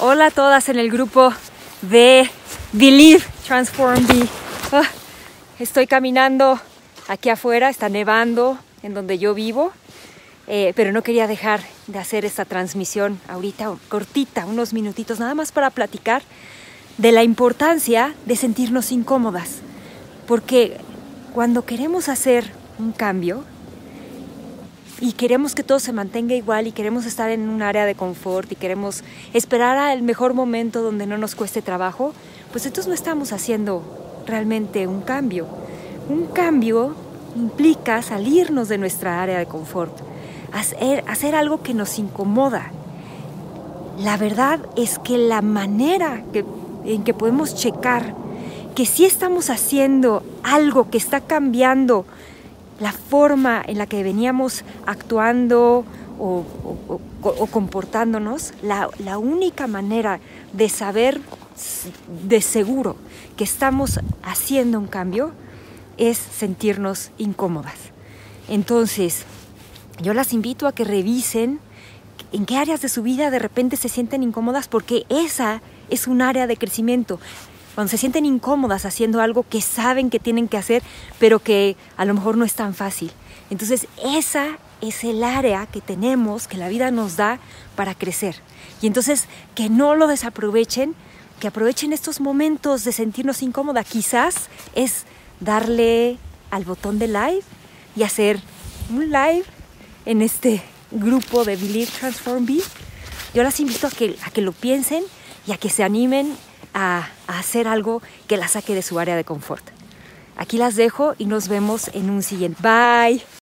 Hola a todas en el grupo de Believe Transform Be. Ah, estoy caminando aquí afuera, está nevando en donde yo vivo, eh, pero no quería dejar de hacer esta transmisión ahorita cortita, unos minutitos, nada más para platicar de la importancia de sentirnos incómodas. Porque cuando queremos hacer un cambio, y queremos que todo se mantenga igual y queremos estar en un área de confort y queremos esperar al mejor momento donde no nos cueste trabajo, pues entonces no estamos haciendo realmente un cambio. Un cambio implica salirnos de nuestra área de confort, hacer, hacer algo que nos incomoda. La verdad es que la manera en que podemos checar que si estamos haciendo algo que está cambiando la forma en la que veníamos actuando o, comportándonos, la, única manera de saber de seguro que estamos haciendo un cambio es sentirnos incómodas. Entonces, yo las invito a que revisen en qué áreas de su vida de repente se sienten incómodas porque esa es un área de crecimiento cuando se sienten incómodas haciendo algo que saben que tienen que hacer, pero que a lo mejor no es tan fácil. Entonces, esa es el área que tenemos, que la vida nos da para crecer. Y entonces, que no lo desaprovechen, que aprovechen estos momentos de sentirnos incómoda. Quizás es darle al botón de live y hacer un live en este grupo de Believe Transform Be. Yo las invito a que, a que lo piensen y a que se animen a, hacer algo que la saque de su área de confort. Aquí las dejo y nos vemos en un siguiente. Bye.